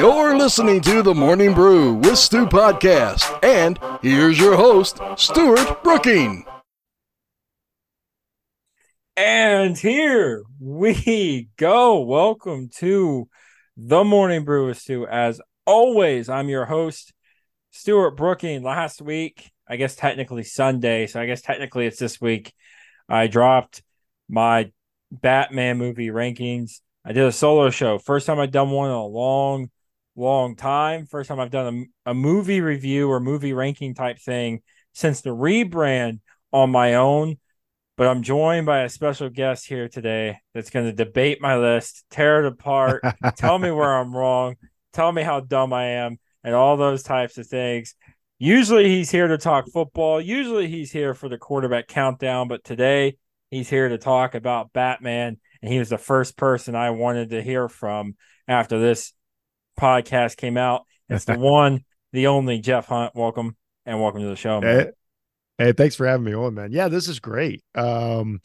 You're listening to the Morning Brew with Stu podcast, and here's your host, Stuart Brooking. And here we go. Welcome to the Morning Brew with Stu. As always, I'm your host, Stuart Brooking. Last week, I guess technically Sunday, so I guess technically it's this week. I dropped my Batman movie rankings. I did a solo show. First time I've done one in a long, long time. First time I've done a, a movie review or movie ranking type thing since the rebrand on my own. But I'm joined by a special guest here today that's going to debate my list, tear it apart, tell me where I'm wrong, tell me how dumb I am, and all those types of things. Usually he's here to talk football. Usually he's here for the quarterback countdown, but today he's here to talk about Batman. And he was the first person I wanted to hear from after this podcast came out. It's the one, the only Jeff Hunt. Welcome and welcome to the show. Man. Hey, hey, thanks for having me on, man. Yeah, this is great. Um,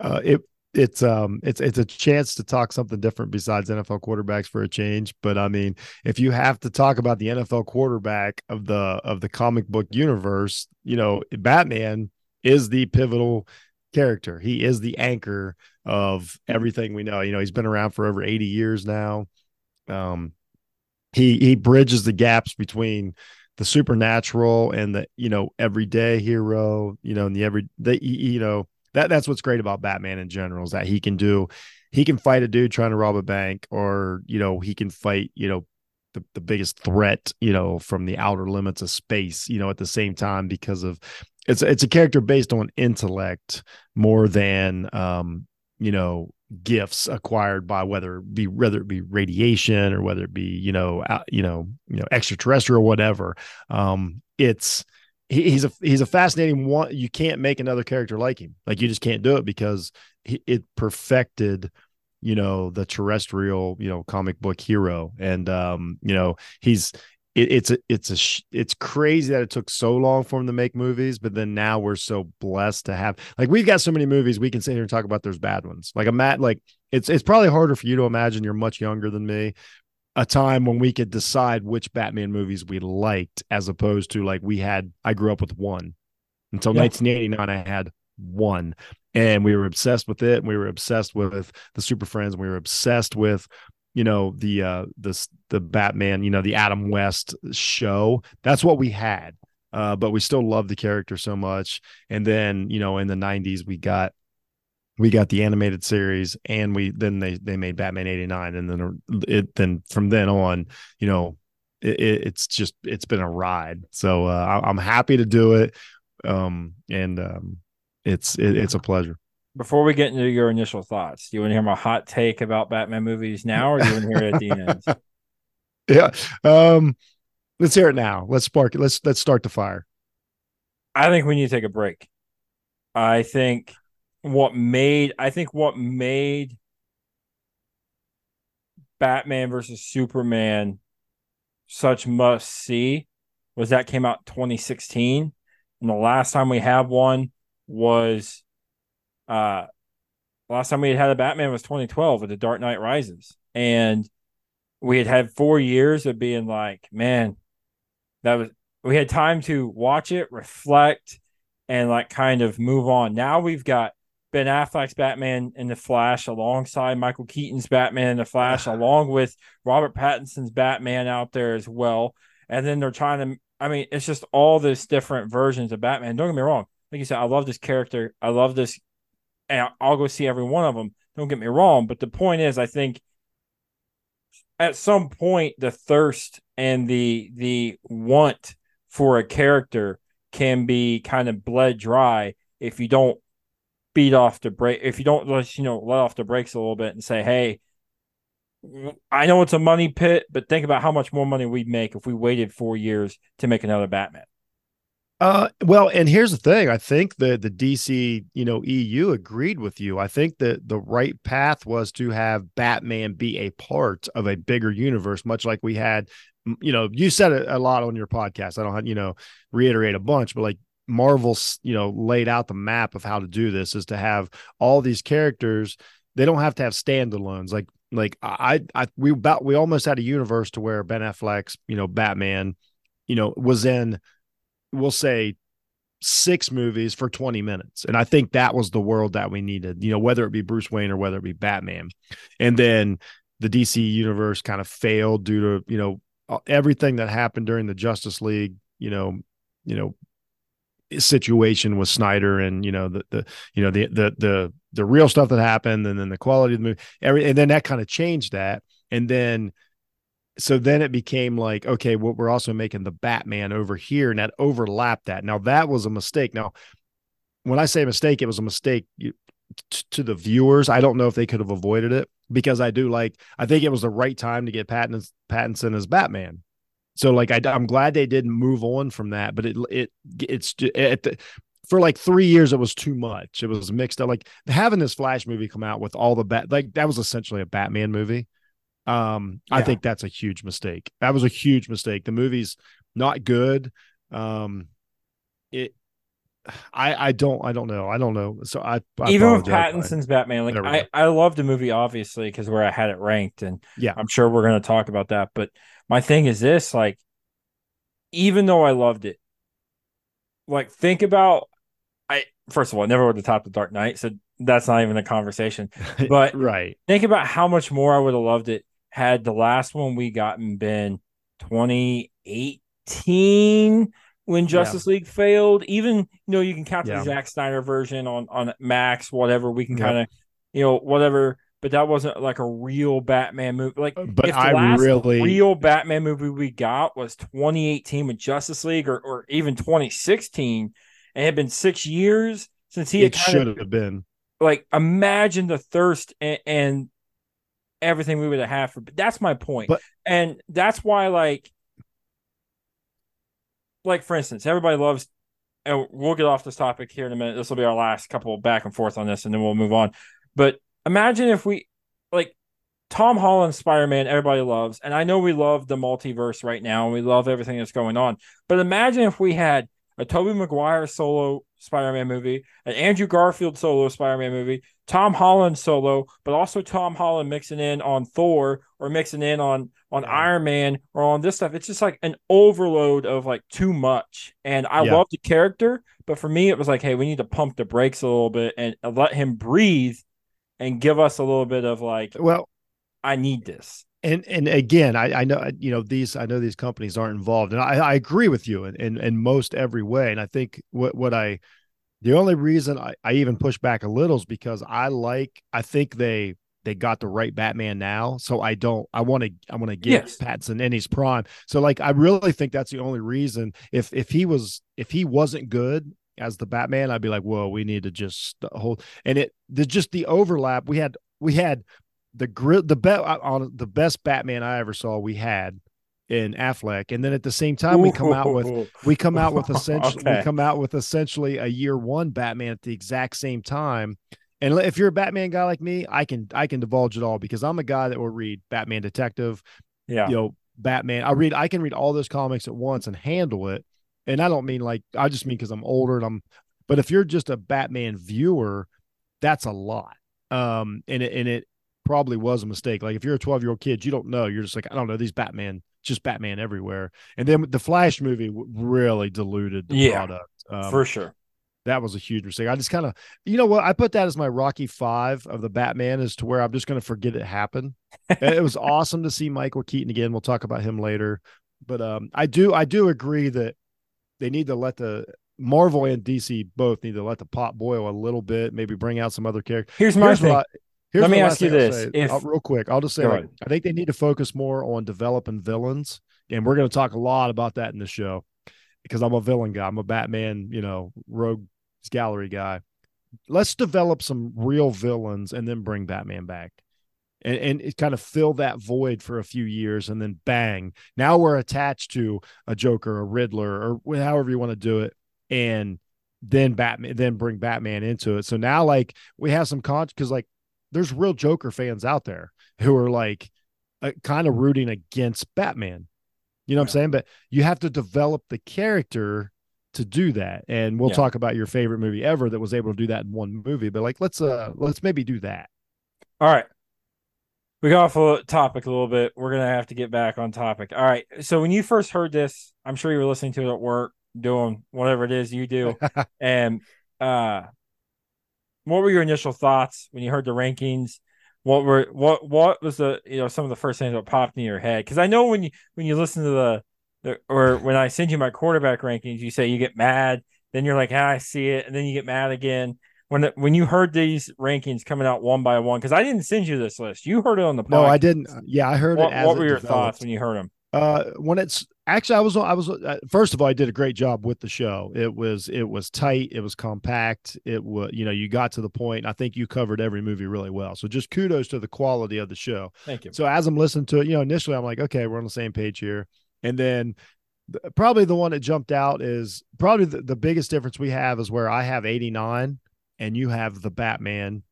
uh, it it's um it's it's a chance to talk something different besides NFL quarterbacks for a change. But I mean, if you have to talk about the NFL quarterback of the of the comic book universe, you know, Batman is the pivotal character. He is the anchor of everything we know. You know, he's been around for over 80 years now. Um he he bridges the gaps between the supernatural and the you know everyday hero, you know, and the every the you know that that's what's great about Batman in general is that he can do he can fight a dude trying to rob a bank or you know he can fight you know the, the biggest threat you know from the outer limits of space you know at the same time because of it's it's a character based on intellect more than um you know gifts acquired by whether it be whether it be radiation or whether it be you know uh, you know you know extraterrestrial or whatever um it's he, he's a he's a fascinating one. You can't make another character like him. Like you just can't do it because it perfected, you know, the terrestrial, you know, comic book hero. And um, you know, he's it, it's a it's a it's crazy that it took so long for him to make movies, but then now we're so blessed to have like we've got so many movies we can sit here and talk about. There's bad ones. Like a Matt, like it's it's probably harder for you to imagine. You're much younger than me, a time when we could decide which Batman movies we liked, as opposed to like we had. I grew up with one until yeah. 1989. I had one, and we were obsessed with it. And we were obsessed with the Super Friends. And we were obsessed with you know the uh the the Batman. You know the Adam West show. That's what we had. Uh, but we still love the character so much. And then, you know, in the 90s, we got we got the animated series and we then they they made batman 89 and then it then from then on you know it, it's just it's been a ride so uh, i'm happy to do it um and um it's it, it's a pleasure before we get into your initial thoughts do you want to hear my hot take about batman movies now or do you want to hear it at the end? Yeah um let's hear it now. Let's spark it. Let's let's start the fire. I think we need to take a break. I think what made I think what made Batman versus Superman such must see was that came out 2016 and the last time we had one was uh last time we had had a Batman was 2012 with the Dark Knight Rises and we had had 4 years of being like man that was we had time to watch it reflect and like kind of move on now we've got Ben Affleck's Batman in the Flash alongside Michael Keaton's Batman in the Flash, along with Robert Pattinson's Batman out there as well. And then they're trying to, I mean, it's just all this different versions of Batman. Don't get me wrong. Like you said, I love this character. I love this. I'll go see every one of them. Don't get me wrong. But the point is, I think at some point, the thirst and the the want for a character can be kind of bled dry if you don't beat off the brake if you don't let you know let off the brakes a little bit and say hey i know it's a money pit but think about how much more money we'd make if we waited four years to make another batman uh well and here's the thing i think the the dc you know eu agreed with you i think that the right path was to have batman be a part of a bigger universe much like we had you know you said it a lot on your podcast i don't have, you know reiterate a bunch but like Marvel's, you know, laid out the map of how to do this is to have all these characters they don't have to have standalones. Like like I I we about we almost had a universe to where Ben Affleck's you know Batman, you know was in, we'll say six movies for 20 minutes. And I think that was the world that we needed, you know, whether it be Bruce Wayne or whether it be Batman. And then the DC universe kind of failed due to, you know, everything that happened during the Justice League, you know, you know, situation with Snyder and you know the the you know the the the the real stuff that happened and then the quality of the movie every and then that kind of changed that and then so then it became like okay well, we're also making the batman over here and that overlapped that. Now that was a mistake. Now when i say mistake it was a mistake to the viewers. I don't know if they could have avoided it because i do like i think it was the right time to get pattinson, pattinson as batman. So like I, i'm glad they didn't move on from that but it it it's it, for like three years it was too much. It was mixed up. Like having this flash movie come out with all the bat like that was essentially a batman movie um, yeah. I think that's a huge mistake. That was a huge mistake. The movie's not good. Um, it, I, I don't, I don't know. I don't know. So I, I even with Pattinson's Batman, like I, I love the movie obviously because where I had it ranked, and yeah, I'm sure we're going to talk about that. But my thing is this: like, even though I loved it, like think about, I first of all, I never would have topped the Dark Knight, so that's not even a conversation. But right, think about how much more I would have loved it had the last one we gotten been 2018 when Justice yeah. League failed. Even you know you can count yeah. the Zack Snyder version on on Max, whatever. We can kind of you know whatever. But that wasn't like a real Batman movie. Like, uh, but I really real Batman movie we got was 2018 with Justice League, or or even 2016, and it had been six years since he. It should have been. Like, imagine the thirst and, and everything we would have had for. But that's my point, but, and that's why, like, like for instance, everybody loves, and we'll get off this topic here in a minute. This will be our last couple back and forth on this, and then we'll move on. But imagine if we, like, Tom Holland Spider Man, everybody loves, and I know we love the multiverse right now, and we love everything that's going on. But imagine if we had a Tobey Maguire solo Spider-Man movie, an Andrew Garfield solo Spider-Man movie, Tom Holland solo, but also Tom Holland mixing in on Thor or mixing in on on yeah. Iron Man or on this stuff. It's just like an overload of like too much. And I yeah. love the character, but for me it was like, hey, we need to pump the brakes a little bit and let him breathe and give us a little bit of like, well, I need this and and again I, I know uh, you know these i know these companies aren't involved and i, I agree with you in, in, in most every way and i think what what i the only reason I, I even push back a little is because i like i think they they got the right batman now so i don't i want to i want to get yes. pattinson in his prime so like i really think that's the only reason if if he was if he wasn't good as the batman i'd be like whoa we need to just uh, hold and it the just the overlap we had we had the grit the bet uh, on the best Batman I ever saw we had in Affleck, and then at the same time we come out with we come out with essentially okay. we come out with essentially a year one Batman at the exact same time. And if you're a Batman guy like me, I can I can divulge it all because I'm a guy that will read Batman Detective, yeah, you know Batman. I read I can read all those comics at once and handle it. And I don't mean like I just mean because I'm older and I'm. But if you're just a Batman viewer, that's a lot. Um, and it and it probably was a mistake. Like if you're a 12 year old kid, you don't know. You're just like, I don't know. These Batman, just Batman everywhere. And then the Flash movie really diluted the yeah, product. Um, for sure. That was a huge mistake. I just kind of, you know what? I put that as my Rocky Five of the Batman, is to where I'm just going to forget it happened. it was awesome to see Michael Keaton again. We'll talk about him later. But um, I do, I do agree that they need to let the Marvel and DC both need to let the pot boil a little bit. Maybe bring out some other characters. Here's my Here's thing. Here's Let me ask you this: if real quick, I'll just say, like, I think they need to focus more on developing villains, and we're going to talk a lot about that in the show because I'm a villain guy. I'm a Batman, you know, rogue gallery guy. Let's develop some real villains and then bring Batman back. And, and it kind of fill that void for a few years and then bang now we're attached to a joker a riddler or however you want to do it and then batman then bring batman into it so now like we have some con because like there's real Joker fans out there who are like uh, kind of rooting against Batman. You know what yeah. I'm saying? But you have to develop the character to do that. And we'll yeah. talk about your favorite movie ever that was able to do that in one movie. But like, let's uh, let's maybe do that. All right. We got off a topic a little bit. We're gonna have to get back on topic. All right. So when you first heard this, I'm sure you were listening to it at work, doing whatever it is you do. and uh what were your initial thoughts when you heard the rankings? What were what what was the you know some of the first things that popped in your head? Because I know when you when you listen to the, the or when I send you my quarterback rankings, you say you get mad, then you're like, ah, I see it, and then you get mad again when the, when you heard these rankings coming out one by one because I didn't send you this list. You heard it on the podcast. No, I didn't. Yeah, I heard what, it. what were your developed. thoughts when you heard them? Uh, when it's actually, I was I was uh, first of all, I did a great job with the show. It was it was tight, it was compact. It was you know you got to the point. I think you covered every movie really well. So just kudos to the quality of the show. Thank you. So as I'm listening to it, you know, initially I'm like, okay, we're on the same page here, and then probably the one that jumped out is probably the, the biggest difference we have is where I have 89 and you have the Batman.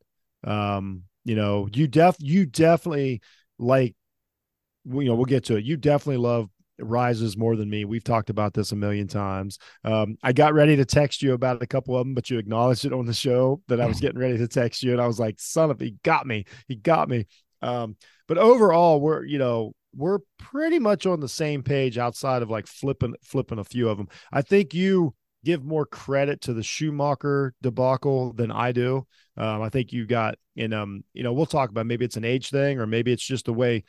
Um, you know, you def you definitely like you know, we'll get to it. You definitely love rises more than me. We've talked about this a million times. Um, I got ready to text you about a couple of them, but you acknowledged it on the show that I was getting ready to text you, and I was like, "Son of, he got me, he got me." Um, but overall, we're you know we're pretty much on the same page outside of like flipping flipping a few of them. I think you give more credit to the Schumacher debacle than I do. Um, I think you got in um, you know, we'll talk about maybe it's an age thing or maybe it's just the way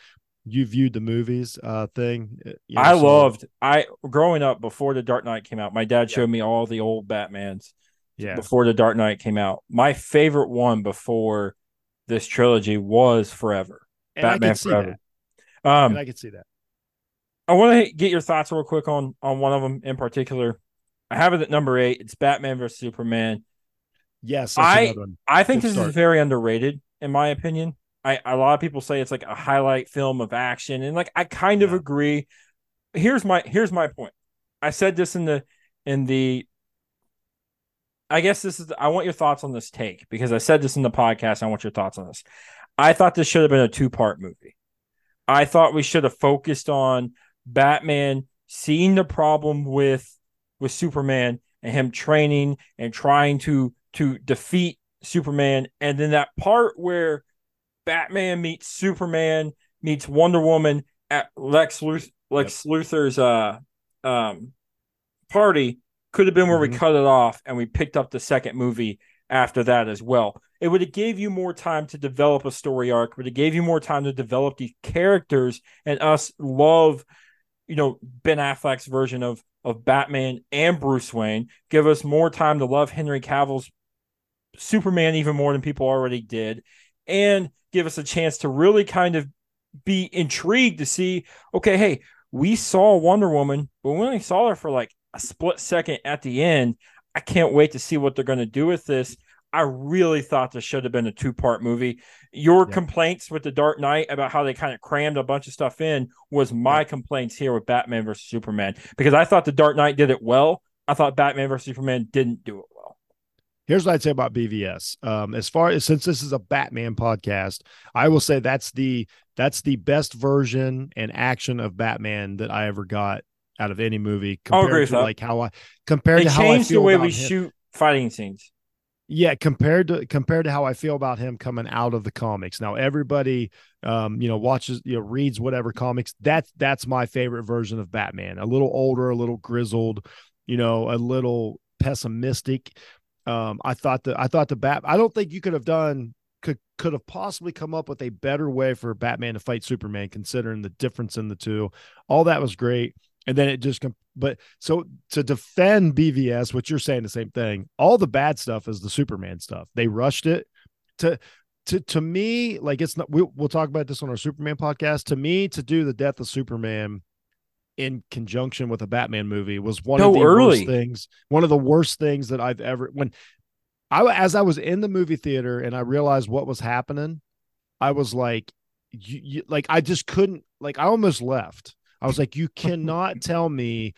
you viewed the movies uh thing. Uh, you know, I so. loved I growing up before the Dark Knight came out, my dad showed me all the old Batmans. Yeah. Before the Dark Knight came out. My favorite one before this trilogy was Forever. And Batman Forever. Um and I could see that. I want to get your thoughts real quick on on one of them in particular. I have it at number eight. It's Batman versus Superman. Yes, I I think Good this start. is very underrated in my opinion. I a lot of people say it's like a highlight film of action, and like I kind of agree. Here's my here's my point. I said this in the in the. I guess this is. I want your thoughts on this take because I said this in the podcast. I want your thoughts on this. I thought this should have been a two part movie. I thought we should have focused on Batman seeing the problem with with Superman and him training and trying to to defeat Superman, and then that part where Batman meets Superman meets Wonder Woman at Lex Luthor, Lex yep. Luthor's uh um party could have been where mm-hmm. we cut it off and we picked up the second movie after that as well. It would have gave you more time to develop a story arc, but it gave you more time to develop these characters and us love, you know, Ben Affleck's version of of Batman and Bruce Wayne, give us more time to love Henry Cavill's Superman even more than people already did, and give us a chance to really kind of be intrigued to see okay, hey, we saw Wonder Woman, but we only saw her for like a split second at the end. I can't wait to see what they're going to do with this. I really thought this should have been a two part movie. Your yeah. complaints with the Dark Knight about how they kind of crammed a bunch of stuff in was my yeah. complaints here with Batman versus Superman because I thought the Dark Knight did it well. I thought Batman versus Superman didn't do it well. Here's what I'd say about BVS. Um, as far as since this is a Batman podcast, I will say that's the that's the best version and action of Batman that I ever got out of any movie compared to like how I compared they to how I feel the way we him. shoot fighting scenes. Yeah, compared to compared to how I feel about him coming out of the comics. Now everybody um, you know, watches, you know, reads whatever comics. That's that's my favorite version of Batman. A little older, a little grizzled, you know, a little pessimistic. Um, I thought that I thought the Bat I don't think you could have done could could have possibly come up with a better way for Batman to fight Superman, considering the difference in the two. All that was great and then it just but so to defend BVS, what you're saying the same thing. All the bad stuff is the Superman stuff. They rushed it to to to me like it's not. We'll, we'll talk about this on our Superman podcast. To me, to do the death of Superman in conjunction with a Batman movie was one of the early. worst things. One of the worst things that I've ever when I as I was in the movie theater and I realized what was happening. I was like, you, you, like I just couldn't like I almost left I was like, you cannot tell me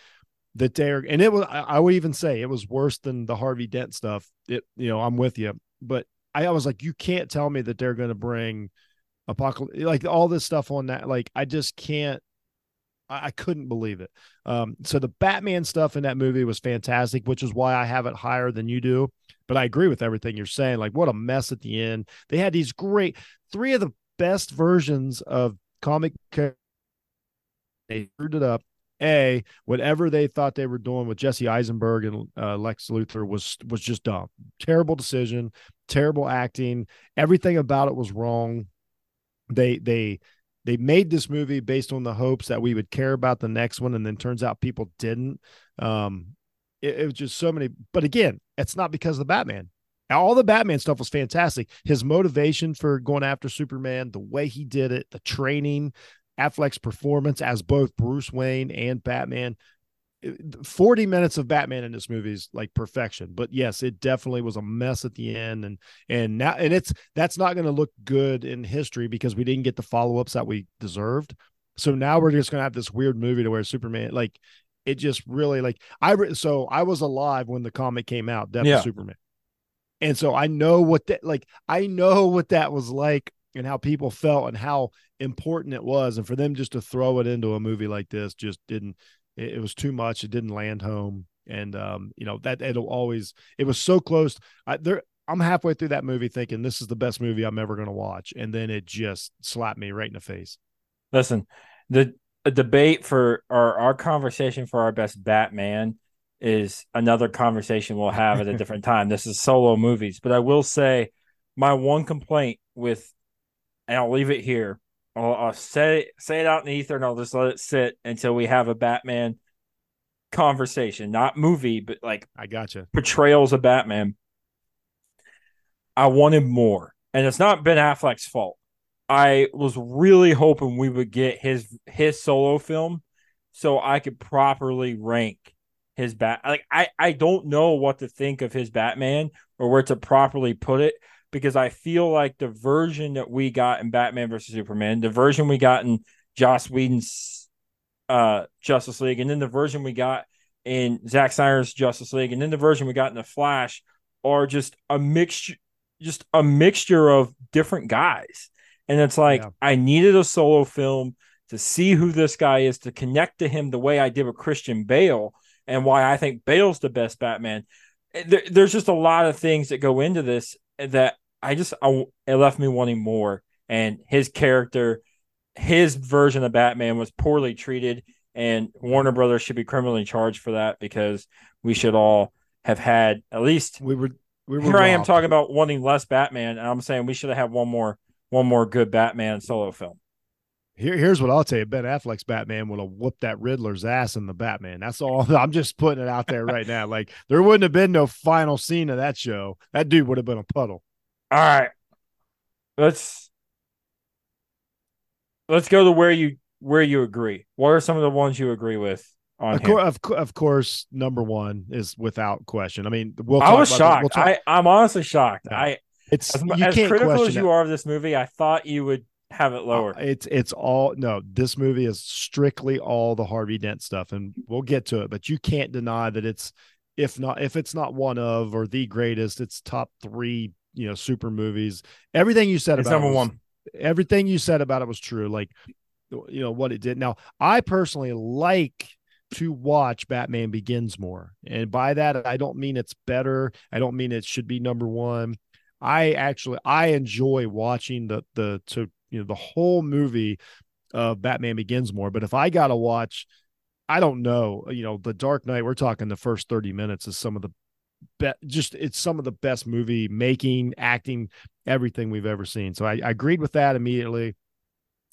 that they're and it was I would even say it was worse than the Harvey Dent stuff. It you know, I'm with you. But I, I was like, you can't tell me that they're gonna bring apocalypse like all this stuff on that. Like I just can't I, I couldn't believe it. Um, so the Batman stuff in that movie was fantastic, which is why I have it higher than you do. But I agree with everything you're saying. Like, what a mess at the end. They had these great three of the best versions of comic. They screwed it up. A, whatever they thought they were doing with Jesse Eisenberg and uh, Lex Luthor was was just dumb. Terrible decision, terrible acting. Everything about it was wrong. They they they made this movie based on the hopes that we would care about the next one, and then turns out people didn't. Um, it, it was just so many. But again, it's not because of the Batman. All the Batman stuff was fantastic. His motivation for going after Superman, the way he did it, the training, Affleck's performance as both Bruce Wayne and Batman. 40 minutes of Batman in this movie is like perfection. But yes, it definitely was a mess at the end. And and now and it's that's not going to look good in history because we didn't get the follow-ups that we deserved. So now we're just gonna have this weird movie to where Superman like it just really like I so I was alive when the comic came out, Death Yeah. of Superman. And so I know what that like I know what that was like and how people felt and how important it was. And for them just to throw it into a movie like this just didn't it, it was too much. It didn't land home. And um, you know, that it'll always it was so close. I there I'm halfway through that movie thinking this is the best movie I'm ever gonna watch. And then it just slapped me right in the face. Listen, the a debate for our our conversation for our best Batman is another conversation we'll have at a different time. This is solo movies, but I will say my one complaint with, and I'll leave it here. I'll, I'll say say it out in the ether, and I'll just let it sit until we have a Batman conversation, not movie, but like I gotcha. portrayals of Batman. I wanted more, and it's not Ben Affleck's fault. I was really hoping we would get his his solo film, so I could properly rank his bat. Like I I don't know what to think of his Batman or where to properly put it because I feel like the version that we got in Batman versus Superman, the version we got in Joss Whedon's uh Justice League, and then the version we got in Zack Snyder's Justice League, and then the version we got in the Flash are just a mixture, just a mixture of different guys. And it's like Yeah. I needed a solo film to see who this guy is, to connect to him the way I did with Christian Bale, and why I think Bale's the best Batman. There, there's just a lot of things that go into this that I just I, it left me wanting more. And his character, his version of Batman was poorly treated, and Warner Brothers should be criminally charged for that because we should all have had at least. We were we were Here I am talking about wanting less Batman, and I'm saying we should have had one more one more good Batman solo film. Here, here's what I'll tell you: Ben Affleck's Batman would have whooped that Riddler's ass in the Batman. That's all. I'm just putting it out there right now. Like there wouldn't have been no final scene of that show. That dude would have been a puddle. All right, let's let's go to where you where you agree. What are some of the ones you agree with on Of, here? of, of course, number one is without question. I mean, we'll. I was shocked. We'll talk, I I'm honestly shocked. I it's as, you as can't critical question as you it. are of this movie, I thought you would have it lower. Uh, It's it's all no. This movie is strictly all the Harvey Dent stuff, and we'll get to it. But you can't deny that it's if not if it's not one of or the greatest, it's top three. You know, super movies. Everything you said it's about it number was- one. everything you said about it was true. Like, you know what it did. Now, I personally like to watch Batman Begins more, and by that I don't mean it's better. I don't mean it should be number one. I actually I enjoy watching the the to you know the whole movie of Batman Begins more. But if I gotta watch, I don't know. You know, The Dark Knight. We're talking the first thirty minutes is some of the be- just it's some of the best movie making, acting, everything we've ever seen. So I, I agreed with that immediately.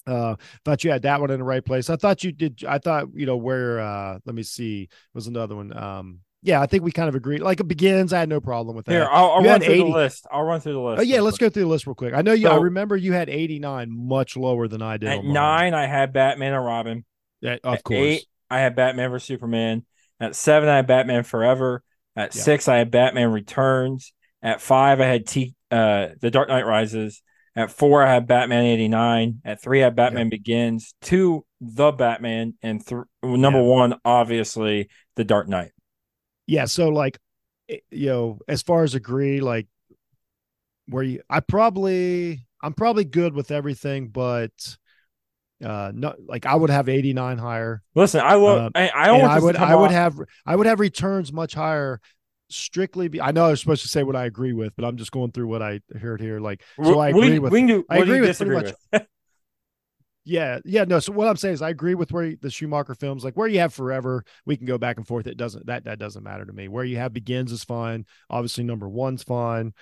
Uh, thought you had that one in the right place. I thought you did. I thought you know where. Uh, let me see. Was another one. Um, yeah, I think we kind of agreed. Like it begins. I had no problem with that. Here, I'll, I'll run through 80. the list. I'll run through the list. Oh yeah, let's quick. go through the list real quick. I know you. I remember you had eighty nine, much lower than I did. At nine, I had Batman and Robin. Yeah, of At course. Eight, I had Batman vs Superman. At seven, I had Batman Forever. At Yeah. six, I had Batman Returns. At five, I had T uh The Dark Knight Rises. At four, I had Batman eighty nine. At three, I had Batman Begins. Two, The Batman, and th- number Yeah. one, obviously, The Dark Knight. yeah so like you know as far as agree like where you i probably i'm probably good with everything but Uh, no, like I would have 89 higher. Listen, I will. Uh, I, I don't and want I would I would have I would have returns much higher. Strictly, be, I know I was supposed to say what I agree with, but I'm just going through what I heard here. Like, so I we, agree with we do. I agree with pretty much- with? Yeah, yeah, no. So what I'm saying is, I agree with where the Schumacher films, like where you have Forever, we can go back and forth. It doesn't that that doesn't matter to me. Where you have Begins is fine. Obviously, number one's fine.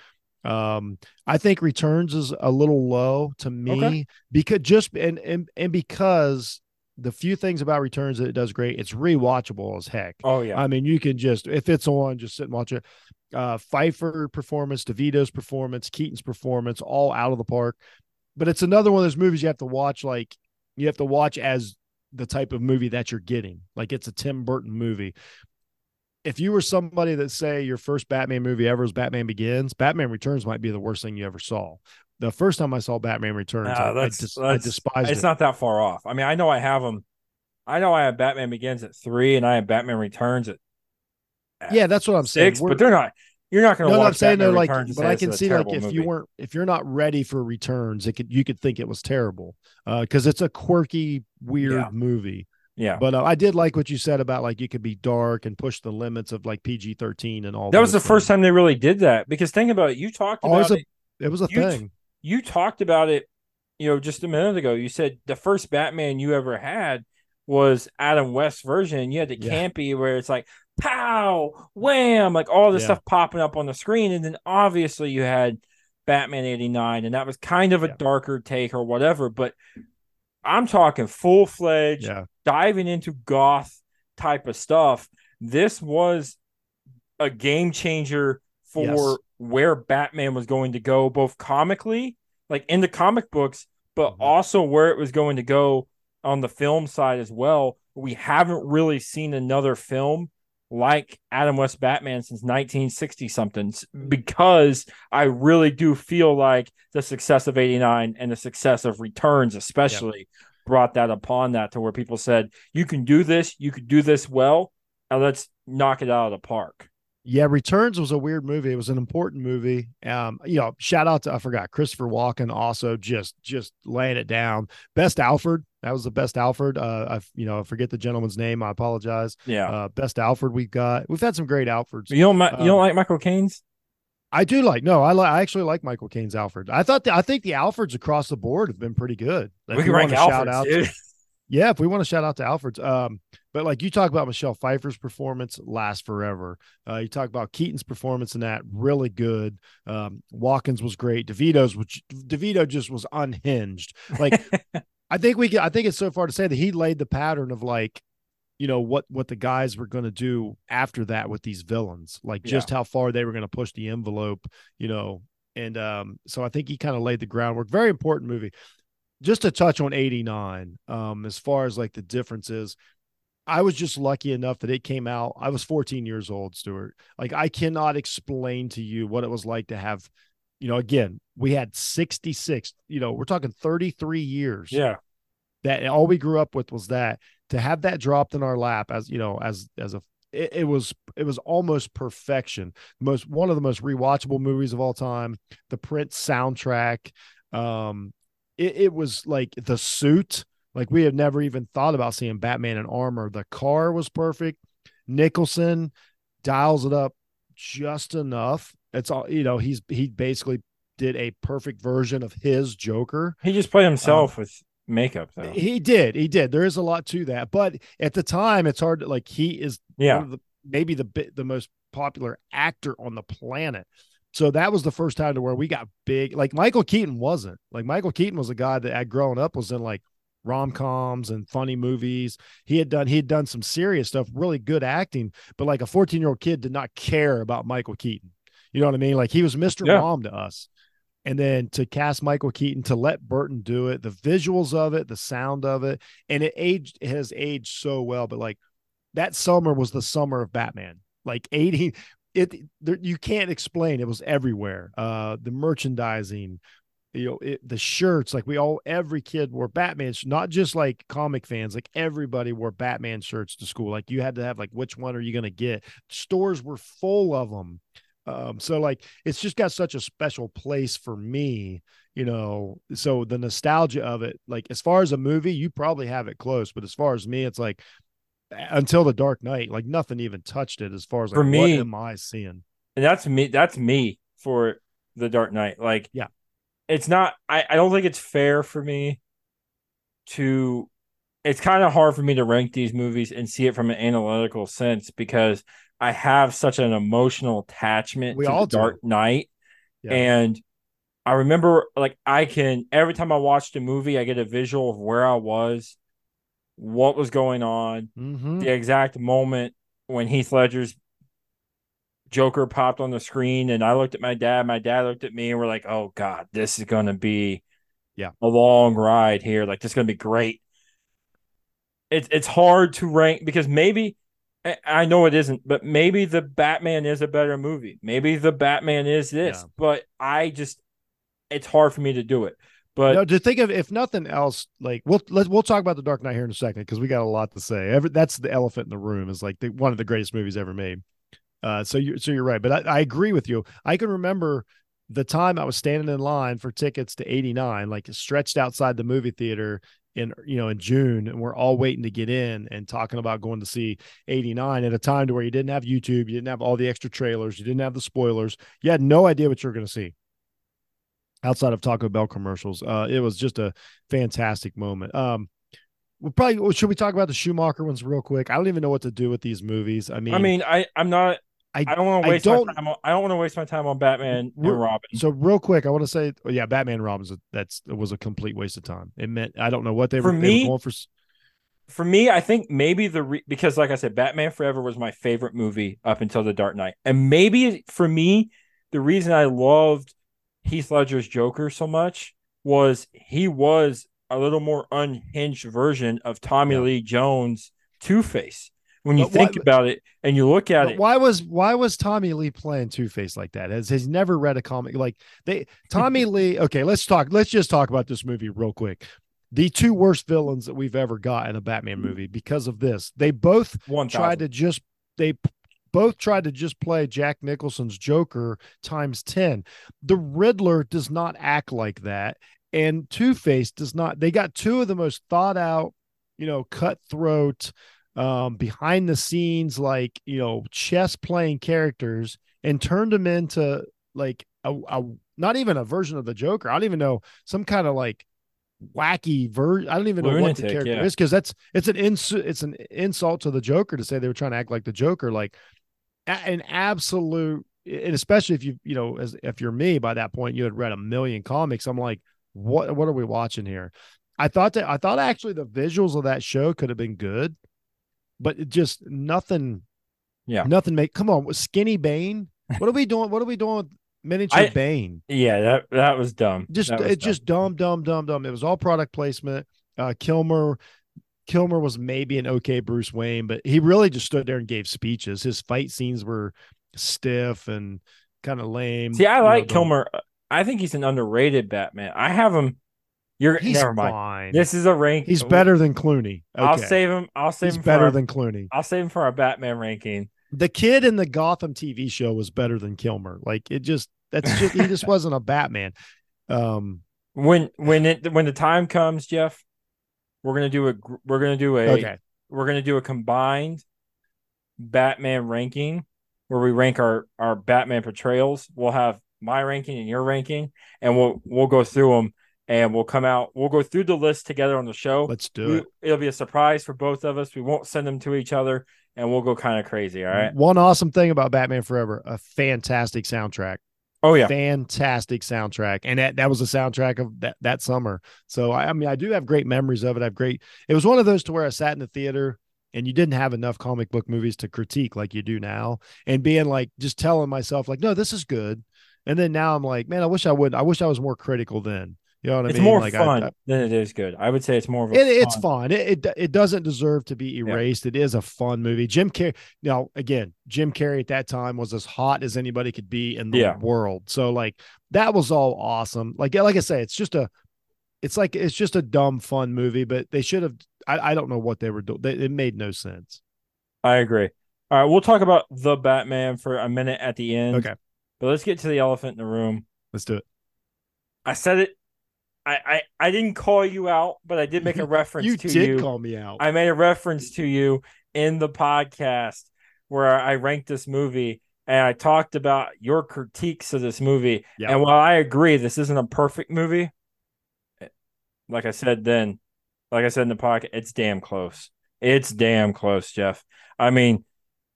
Um, I think Returns is a little low to me Okay. because just and and and because the few things about Returns that it does great, it's rewatchable as heck. Oh yeah, I mean, you can just if it's on, just sit and watch it. Uh, Pfeiffer performance, DeVito's performance, Keaton's performance, all out of the park. But it's another one of those movies you have to watch. Like you have to watch as the type of movie that you're getting. Like it's a Tim Burton movie. If you were somebody that say your first Batman movie ever was Batman Begins, Batman Returns might be the worst thing you ever saw. The first time I saw Batman Returns, Nah, I, I, that's- des- that's- I despised it's it. not that far off. I mean, I know I have them. I know I have Batman Begins at three, and I have Batman Returns at yeah, that's what I'm saying. six. But they're not. You're not going to no, watch I'm saying Batman though, like, Returns but I can see like if movie. you weren't, if you're not ready for returns, it could you could think it was terrible, uh, because it's a quirky, weird Yeah. movie. Yeah. But uh, I did like what you said about like you could be dark and push the limits of like PG thirteen and all. That was the those first time they really did that. Because think about it. You talked Oh, it was a- it. It was a you thing. You talked about it. You know, just a minute ago. You said the first Batman you ever had was Adam West version. You had the Yeah. campy where it's like pow, wham, like all this Yeah. stuff popping up on the screen, and then obviously you had Batman '89, and that was kind of a Yeah. darker take or whatever. But I'm talking full fledged Yeah, diving into goth type of stuff, this was a game changer for Yes. where Batman was going to go, both comically, like in the comic books, but Mhm. also where it was going to go on the film side as well. We haven't really seen another film like Adam West Batman since 1960 something because I really do feel like the success of 89 and the success of Returns especially brought that upon that to where people said you can do this, you could do this well, and let's knock it out of the park. Yeah. Returns was a weird movie. It was an important movie. Um, you know, shout out to I forgot Christopher Walken also just just laying it down. Best Alfred. That was the best Alfred. Uh, I you know I forget the gentleman's name. I apologize. Yeah. Uh, best Alfred we've got. We've had some great Alfreds. you don't you don't um, like Michael Caine's? I do like no, I like I actually like Michael Caine's Alfred. I thought the, I think the Alfreds across the board have been pretty good. If we can rank wanna shout out, dude. yeah, if we want to shout out to Alfred's, um, but like you talk about Michelle Pfeiffer's performance lasts forever. Uh, you talk about Keaton's performance in that really good. Um, Watkins was great. DeVito's which DeVito just was unhinged. Like I think we can, I think it's so far to say that he laid the pattern of like, you know, what what the guys were going to do after that with these villains, like Yeah. just how far they were going to push the envelope, you know. And um, so I think he kind of laid the groundwork. Very important movie. Just to touch on 89, um, as far as like the differences, I was just lucky enough that it came out. I was 14 years old, Stuart. Like I cannot explain to you what it was like to have, you know, again, we had 66, you know, we're talking 33 years yeah. that all we grew up with was that to have that dropped in our lap as you know as as a it, it was it was almost perfection most one of the most rewatchable movies of all time the prince soundtrack um it, it was like the suit like we had never even thought about seeing batman in armor the car was perfect nicholson dials it up just enough it's all you know he's he basically did a perfect version of his joker He just played himself um, with makeup though. he did. He did. There is a lot to that, but at the time, it's hard. To, like he is yeah. one of the maybe the the most popular actor on the planet. So that was the first time to where we got big. Like Michael Keaton wasn't. Like Michael Keaton was a guy that had grown up was in like rom coms and funny movies. He had done he had done some serious stuff, really good acting. But like a fourteen year old kid did not care about Michael Keaton. You know what I mean? Like he was Mr. Yeah. Mom to us. And then to cast Michael Keaton, to let Burton do it, the visuals of it, the sound of it, and it aged it has aged so well. But like that summer was the summer of Batman. Like 80, it there, you can't explain. It was everywhere. Uh the merchandising, you know, it, the shirts, like we all every kid wore Batman, not just like comic fans, like everybody wore Batman shirts to school. Like you had to have like which one are you gonna get? Stores were full of them. Um, so like it's just got such a special place for me, you know. So the nostalgia of it, like as far as a movie, you probably have it close, but as far as me, it's like until the Dark Knight, like nothing even touched it as far as like, For me- what am I seeing? and that's me that's me for the dark knight like Yeah. it's not i, I don't think it's fair for me to it's kind of hard for me to rank these movies and see it from an analytical sense because i have such an emotional attachment We to all dark knight Yeah. and i remember like i can every time i watched a movie i get a visual of where i was what was going on Mhm. the exact moment when Heath Ledger's Joker popped on the screen, and I looked at my dad. My dad looked at me, and we're like, "Oh God, this is gonna be, Yeah. a long ride here. Like this is gonna be great." It's it's hard to rank because maybe I- I know it isn't, but maybe the Batman is a better movie. Maybe the Batman is this, Yeah. but I just it's hard for me to do it. But no, to think of if nothing else, like we'll let's we'll talk about the Dark Knight here in a second because we got a lot to say. Every, that's the elephant in the room is like the, one of the greatest movies ever made. Uh, so you so you're right, but I, I agree with you. I can remember the time I was standing in line for tickets to 89, like stretched outside the movie theater in you know in June, and we're all waiting to get in and talking about going to see 89 at a time to where you didn't have YouTube, you didn't have all the extra trailers, you didn't have the spoilers, you had no idea what you were going to see outside of Taco Bell commercials. Uh, it was just a fantastic moment. Um, we'll probably should we talk about the Schumacher ones real quick? I don't even know what to do with these movies. I mean, I mean, I I'm not. I- I, don't want to waste don't- my time. On, I don't want to waste my time on Batman and Robin. so real quick, I want to say, oh, yeah, Batman and Robin's a, that's it was a complete waste of time. It meant I don't know what they For were, they were me- going for. for me, I think maybe the re- because, like I said, Batman Forever was my favorite movie up until The Dark Knight, and maybe for me, the reason I loved Heath Ledger's Joker so much was he was a little more unhinged version of Tommy Yeah. Lee Jones Two Face. When you But why- think about it and you look at it, why was why was Tommy Lee playing Two Face like that? Has he's never read a comic like they Tommy Lee? Okay, let's talk. Let's just talk about this movie real quick. The two worst villains that we've ever got in a Batman movie because of this. They both one tried to just they both tried to just play Jack Nicholson's Joker times 10. The Riddler does not act like that and Two-Face does not. They got two of the most thought out, you know, cutthroat um behind the scenes like, you know, chess playing characters and turned them into like a, a not even a version of the Joker. I don't even know some kind of like wacky version. I don't even know what the character yeah. is because that's it's an ins it's an insult to the Joker to say they were trying to act like the Joker, like an absolute. And especially if you you know as if you're me by that point you had read a million comics. I'm like, what what are we watching here? I thought that I thought actually the visuals of that show could have been good, but it just nothing. Yeah. nothing. Make come on, skinny Bane. What are we doing? What are we doing with miniature I- Bane? yeah, that that was dumb. just was it's just dumb, dumb, dumb, dumb. It was all product placement. Uh Kilmer Kilmer was maybe an okay Bruce Wayne, but he really just stood there and gave speeches. His fight scenes were stiff and kind of lame. See, I you know, like Kilmer. I think he's an underrated Batman. I have him. You're He's never mind. fine. This is a rank. He's better than Clooney. I'll save him. I'll save He's him. better for our, than Clooney. I'll save him for our Batman ranking. The kid in the Gotham TV show was better than Kilmer. Like it just that's just he just wasn't a Batman. Um When when it when the time comes, Jeff, we're gonna do a we're gonna do a okay. we're gonna do a combined Batman ranking where we rank our our Batman portrayals. We'll have my ranking and your ranking, and we'll we'll go through them and we'll come out. We'll go through the list together on the show. Let's do We- it. it'll be a surprise for both of us. We won't send them to each other, and we'll go kind of crazy. All right. One awesome thing about Batman Forever, a fantastic soundtrack. Oh yeah. fantastic soundtrack. And that, that was the soundtrack of that, that summer. So I, I mean i do have great memories of it. I have great it was one of those to where i sat in the theater and you didn't have enough comic book movies to critique like you do now. And being like just telling myself like no this is good. And then now i'm like man i wish i would i wish i was more critical then you know what i It's mean more like fun I, I, than it is good. I would say it's more of a it, it's fun. fun. It, it it doesn't deserve to be erased. It is a fun movie. Jim Carrey. Now, again, Jim Carrey at that time was as hot as anybody could be in the Yeah. world. So like that was all awesome. Like like I say, it's just a, it's like it's just a dumb fun movie. But they should have. I, I don't know what they were doing. It made no sense. I agree. All right, we'll talk about the Batman for a minute at the end. Okay. But let's get to the elephant in the room. Let's do it. I said it. I I, I didn't call you out, but I did make a reference you to did you. call me out. I made a reference to you in the podcast where I ranked this movie and I talked about your critiques of this movie. Yeah. And while I agree this isn't a perfect movie, like I said then, like I said in the podcast, it's damn close. It's damn close, Jeff. I mean,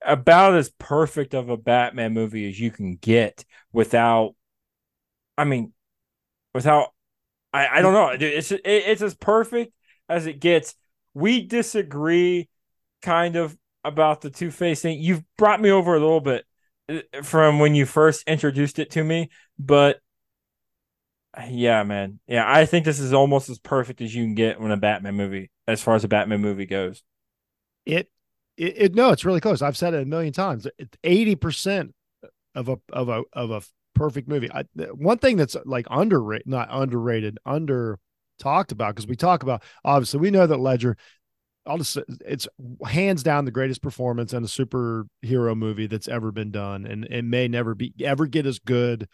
about as perfect of a Batman movie as you can get without, I mean, without, I, I don't know. Dude, It's it, it's as perfect as it gets. We disagree, kind of, about the Two Face thing. You've brought me over a little bit uh, from when you first introduced it to me, but yeah, man, yeah, I think this is almost as perfect as you can get when a Batman movie, as far as a Batman movie goes. it, it, it no, it's really close. I've said it a million times. Eighty percent of a of a of a perfect movie. I, one thing that's like underrated, not underrated, under talked about because we talk about obviously we know that Ledger. I'll just it's hands down the greatest performance in a superhero movie that's ever been done, and it may never be ever get as good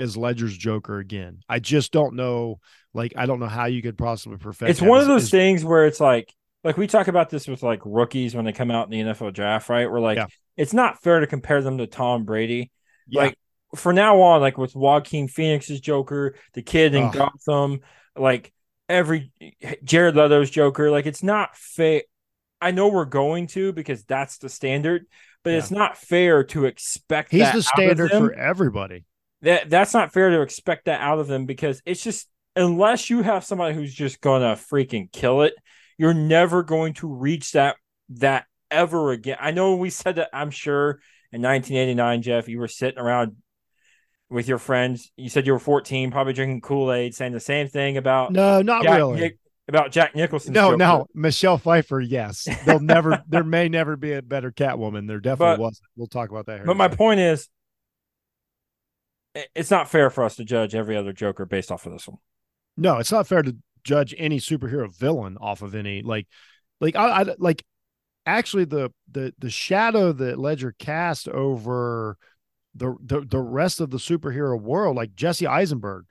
as Ledger's Joker again. I just don't know. Like I don't know how you could possibly perfect. It's one as- of those as- things where it's like, like we talk about this with like rookies when they come out in the NFL draft, right? We're like, Yeah. it's not fair to compare them to Tom Brady. Yeah. Like for now on, like with Joaquin Phoenix's Joker, the kid in. Gotham, like every Jared Leto's Joker, like it's not fair. I know we're going to because that's the standard, but Yeah. it's not fair to expect He's that the out of standard for everybody. that that's not fair to expect that out of them because it's just unless you have somebody who's just gonna freaking kill it, you're never going to reach that that ever again. I know we said that I'm sure in 1989, Jeff, you were sitting around with your friends. You said you were 14, probably drinking Kool-Aid, saying the same thing about No, not Jack really. Nic- about Jack Nicholson. no, no, Michelle Pfeiffer. Yes, they'll never. there may never be a better Catwoman. There definitely But- wasn't. We'll talk about that. here But my point is, it's not fair for us to judge every other Joker based off of this one. no, it's not fair to judge any superhero villain off of any like, like I, I like. Actually, the the the shadow that Ledger cast over the the the rest of the superhero world, like Jesse Eisenberg,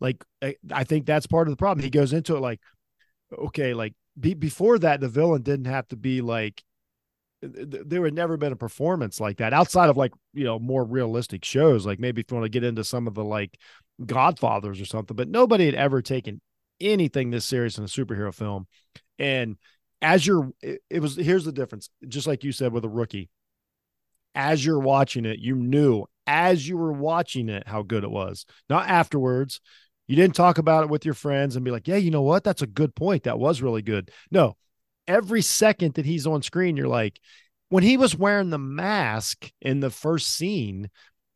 like I, I think that's part of the problem. He goes into it like, okay, like be, before that, the villain didn't have to be like th- th- there had never been a performance like that outside of like you know more realistic shows. Like maybe if you want to get into some of the like godfathers or something but nobody had ever taken anything this serious in a superhero film. And as you're it, it was here's the difference. Just like you said with a rookie as you're watching it you knew as you were watching it how good it was. Not afterwards. You didn't talk about it with your friends and be like yeah you know what? That's a good point. That was really good. No. Every second that he's on screen, you're like, when he was wearing the mask in the first scene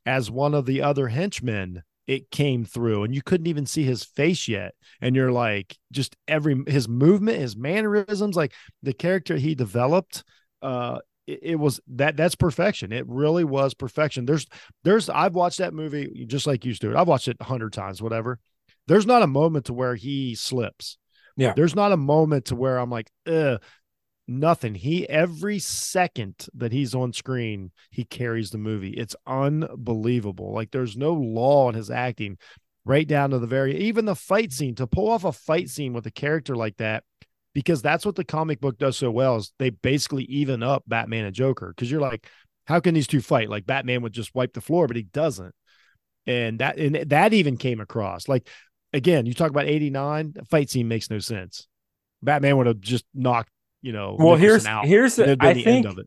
as one of the other henchmen, it came through and you couldn't even see his face yet. And you're like, just every his movement, his mannerisms, like the character he developed, uh, it, it was that that's perfection. It really was perfection. There's there's I've watched that movie just like you, Stuart. I've watched it a hundred times, whatever. There's not a moment to where he slips. Yeah. There's not a moment to where I'm like, Ugh, nothing. He every second that he's on screen, he carries the movie. It's unbelievable. Like there's no law in his acting, right down to the very even the fight scene. To pull off a fight scene with a character like that, because that's what the comic book does so well, is they basically even up Batman and Joker. Because you're like, how can these two fight? Like Batman would just wipe the floor, but he doesn't. And that and that even came across. Like again, you talk about 89, the fight scene makes no sense. Batman would have just knocked, you know, Well, Nicholson here's out. here's the, I the think, end of it.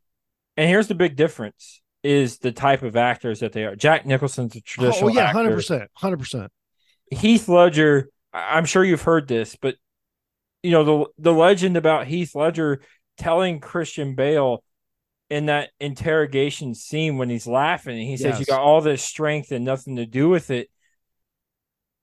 and here's the big difference is the type of actors that they are. Jack Nicholson's a oh, oh, traditional. Oh yeah, hundred percent, hundred percent. Heath Ledger, I'm sure you've heard this, but you know the the legend about Heath Ledger telling Christian Bale in that interrogation scene when he's laughing and he says you got all this strength and nothing to do with it.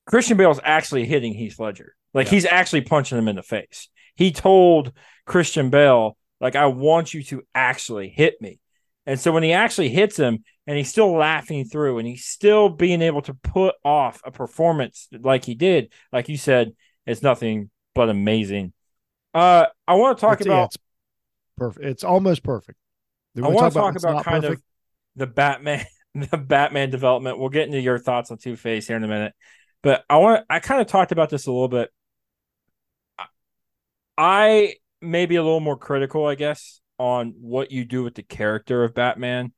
Christian Bale's actually hitting Heath Ledger. Like Yeah. he's actually punching him in the face. He told Christian Bale, like, I want you to actually hit me. And so when he actually hits him and he's still laughing through and he's still being able to put off a performance like he did, like you said, it's nothing but amazing. Uh I want to talk It's- yeah, about it's perfect. It's almost perfect. I want to talk it's about not kind perfect? of the Batman the Batman development. We'll get into your thoughts on Two Face here in a minute, but I want I kind of talked about this a little bit. I may be a little more critical, I guess, on what you do with the character of Batman.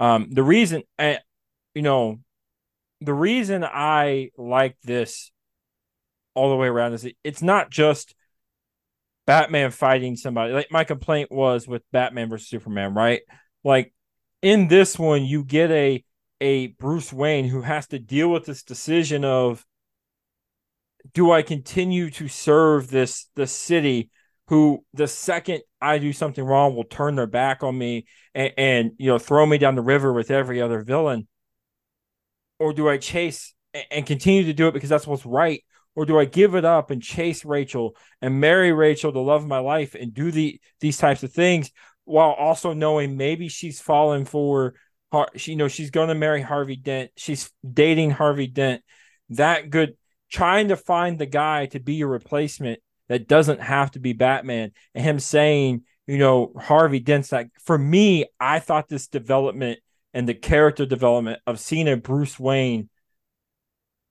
Um, the reason, eh, you know, the reason I like this all the way around is it's not just Batman fighting somebody. Like my complaint was with Batman versus Superman, right? Like in this one, you get a a Bruce Wayne who has to deal with this decision of do I continue to serve this the city who the second I do something wrong will turn their back on me and, and you know throw me down the river with every other villain or do I chase and continue to do it because that's what's right or do I give it up and chase Rachel and marry Rachel, the love of my life, and do the these types of things while also knowing maybe she's falling for she you know she's going to marry Harvey Dent, she's dating Harvey Dent. That good trying to find the guy to be your replacement that doesn't have to be Batman and him saying, you know, Harvey Dent's like for me, I thought this development and the character development of seeing a Bruce Wayne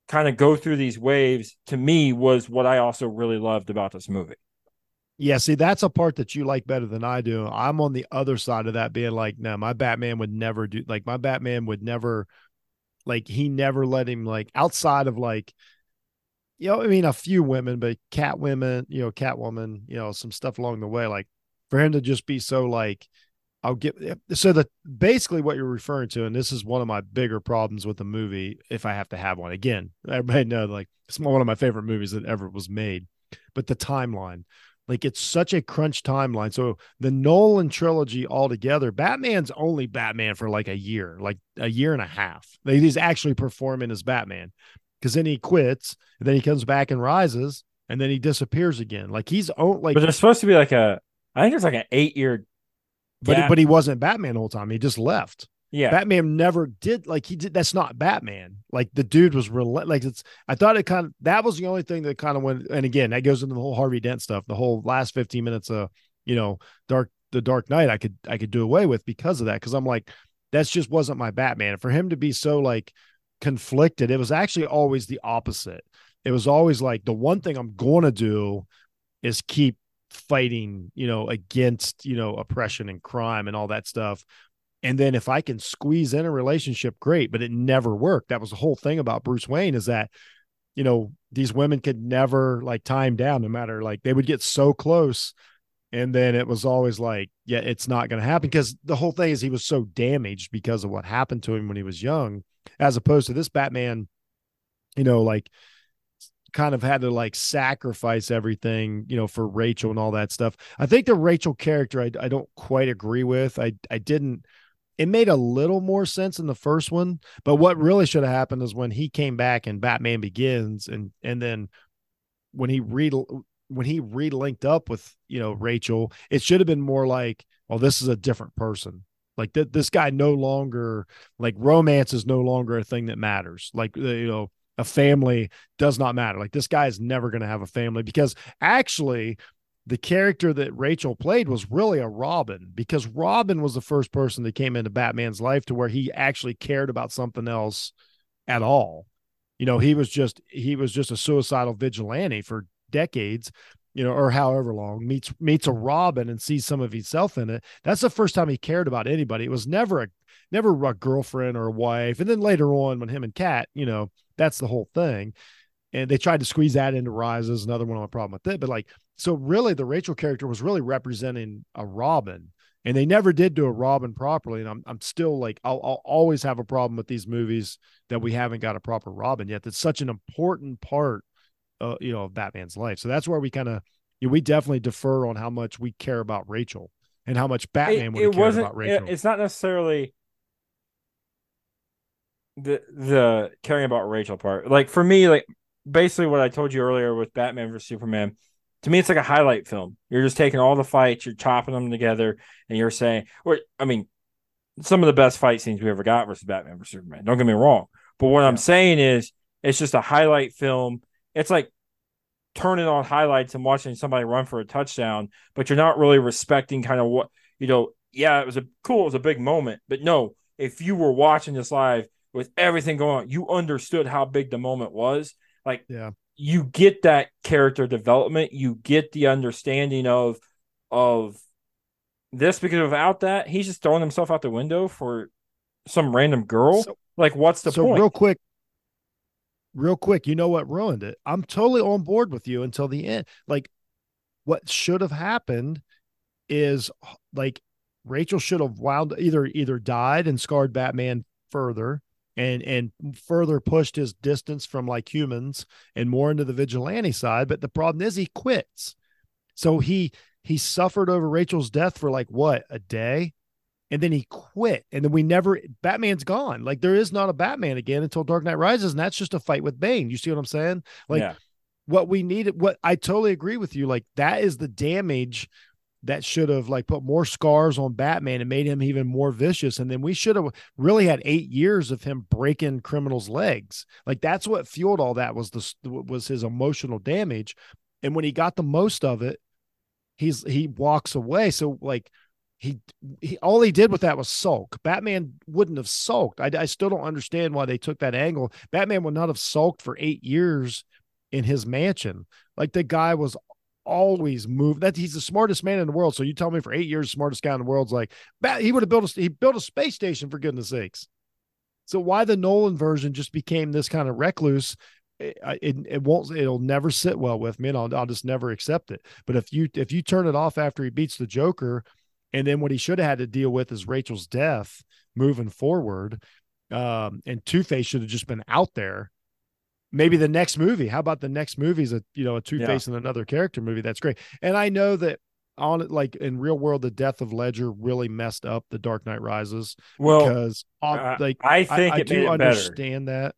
kind of go through these waves to me was what I also really loved about this movie. Yeah, see, that's a part that you like better than I do. I'm on the other side of that, being like, no, my Batman would never do like my Batman would never like he never let him like outside of like you know, I mean a few women, but cat women, you know, Catwoman, you know, some stuff along the way, like for him to just be so like I'll get so that basically what you're referring to, and this is one of my bigger problems with the movie. If I have to have one again, everybody know like it's one of my favorite movies that ever was made, but the timeline, like it's such a crunch timeline. So the Nolan trilogy altogether, Batman's only Batman for like a year, like a year and a half. He's actually performing as Batman because then he quits, and then he comes back and rises, and then he disappears again. Like he's like. But there's supposed to be like a, I think it's like an eight year but yeah. but he wasn't Batman the whole time. He just left. Yeah. Batman never did like he did that's not Batman. Like the dude was relent like it's I thought it kind of that was the only thing that kind of went and again that goes into the whole Harvey Dent stuff. The whole last 15 minutes of, you know, dark the Dark Knight I could I could do away with because of that. Cause I'm like, that's just wasn't my Batman. And for him to be so like conflicted, it was actually always the opposite. It was always like the one thing I'm gonna do is keep fighting, you know, against, you know, oppression and crime and all that stuff. And then if I can squeeze in a relationship, great, but it never worked. That was the whole thing about Bruce Wayne is that, you know, these women could never like time down no matter like they would get so close. And then it was always like, yeah, it's not going to happen because the whole thing is he was so damaged because of what happened to him when he was young, as opposed to this Batman, you know, like kind of had to like sacrifice everything, you know, for Rachel and all that stuff. I think the Rachel character I, I don't quite agree with. I I didn't it made a little more sense in the first one, but what really should have happened is when he came back and Batman Begins and and then when he re when he re-linked up with, you know, Rachel, it should have been more like, well, this is a different person. Like that, this guy no longer like romance is no longer a thing that matters. Like uh, you know, a family does not matter. Like this guy is never going to have a family because actually the character that Rachel played was really a Robin because Robin was the first person that came into Batman's life to where he actually cared about something else at all. You know, he was just he was just a suicidal vigilante for decades, you know, or however long, meets meets a Robin and sees some of himself in it. That's the first time he cared about anybody. It was never a never a girlfriend or a wife. And then later on, when him and Cat, you know, that's the whole thing. And they tried to squeeze that into Rises, another one on a problem with it. But like, so really, the Rachel character was really representing a Robin, and they never did do a Robin properly. And I'm I'm still like, I'll, I'll always have a problem with these movies that we haven't got a proper Robin yet. That's such an important part, uh, you know, of Batman's life. So that's where we kind of, you know, we definitely defer on how much we care about Rachel and how much Batman would care about Rachel. It's not necessarily the the caring about Rachel part. Like for me, like basically what I told you earlier with Batman vs Superman. To me, it's like a highlight film. You're just taking all the fights, you're chopping them together, and you're saying, or I mean, some of the best fight scenes we ever got versus Batman vs Superman. Don't get me wrong, but what yeah. I'm saying is, it's just a highlight film. It's like turning on highlights and watching somebody run for a touchdown, but you're not really respecting kind of what you know. Yeah, it was a cool, it was a big moment, but no, if you were watching this live with everything going on, you understood how big the moment was. Like, yeah, you get that character development, you get the understanding of of this because without that, he's just throwing himself out the window for some random girl. So, like, what's the so point? real quick, real quick, you know what ruined it? I'm totally on board with you until the end. Like, what should have happened is like Rachel should have wound either either died and scarred Batman further and and further pushed his distance from like humans and more into the vigilante side. But the problem is he quits. So he he suffered over Rachel's death for like what a day, and then he quit. And then we never Batman's gone. Like there is not a Batman again until Dark Knight Rises, and that's just a fight with Bane. You see what I'm saying? Like yeah. what we needed. What I totally agree with you. Like that is the damage that should have like put more scars on Batman and made him even more vicious. And then we should have really had eight years of him breaking criminals' legs. Like that's what fueled all that was the was his emotional damage. And when he got the most of it, he's he walks away. So like he, he all he did with that was sulk. Batman wouldn't have sulked. I, I still don't understand why they took that angle. Batman would not have sulked for eight years in his mansion. Like the guy was always moved. That he's the smartest man in the world. So you tell me for eight years, smartest guy in the world's like bat, he would have built a he built a space station for goodness sakes. So why the Nolan version just became this kind of recluse? Eh, it, it, it won't it'll never sit well with me and I'll, I'll just never accept it but if you if you turn it off after he beats the joker and then what he should have had to deal with is rachel's death moving forward um and two-face should have just been out there maybe the next movie how about the next movie is a you know a two-face yeah. and another character movie that's great and i know that on it like in real world the death of ledger really messed up the dark knight rises well because uh, like i think i, I do understand better. that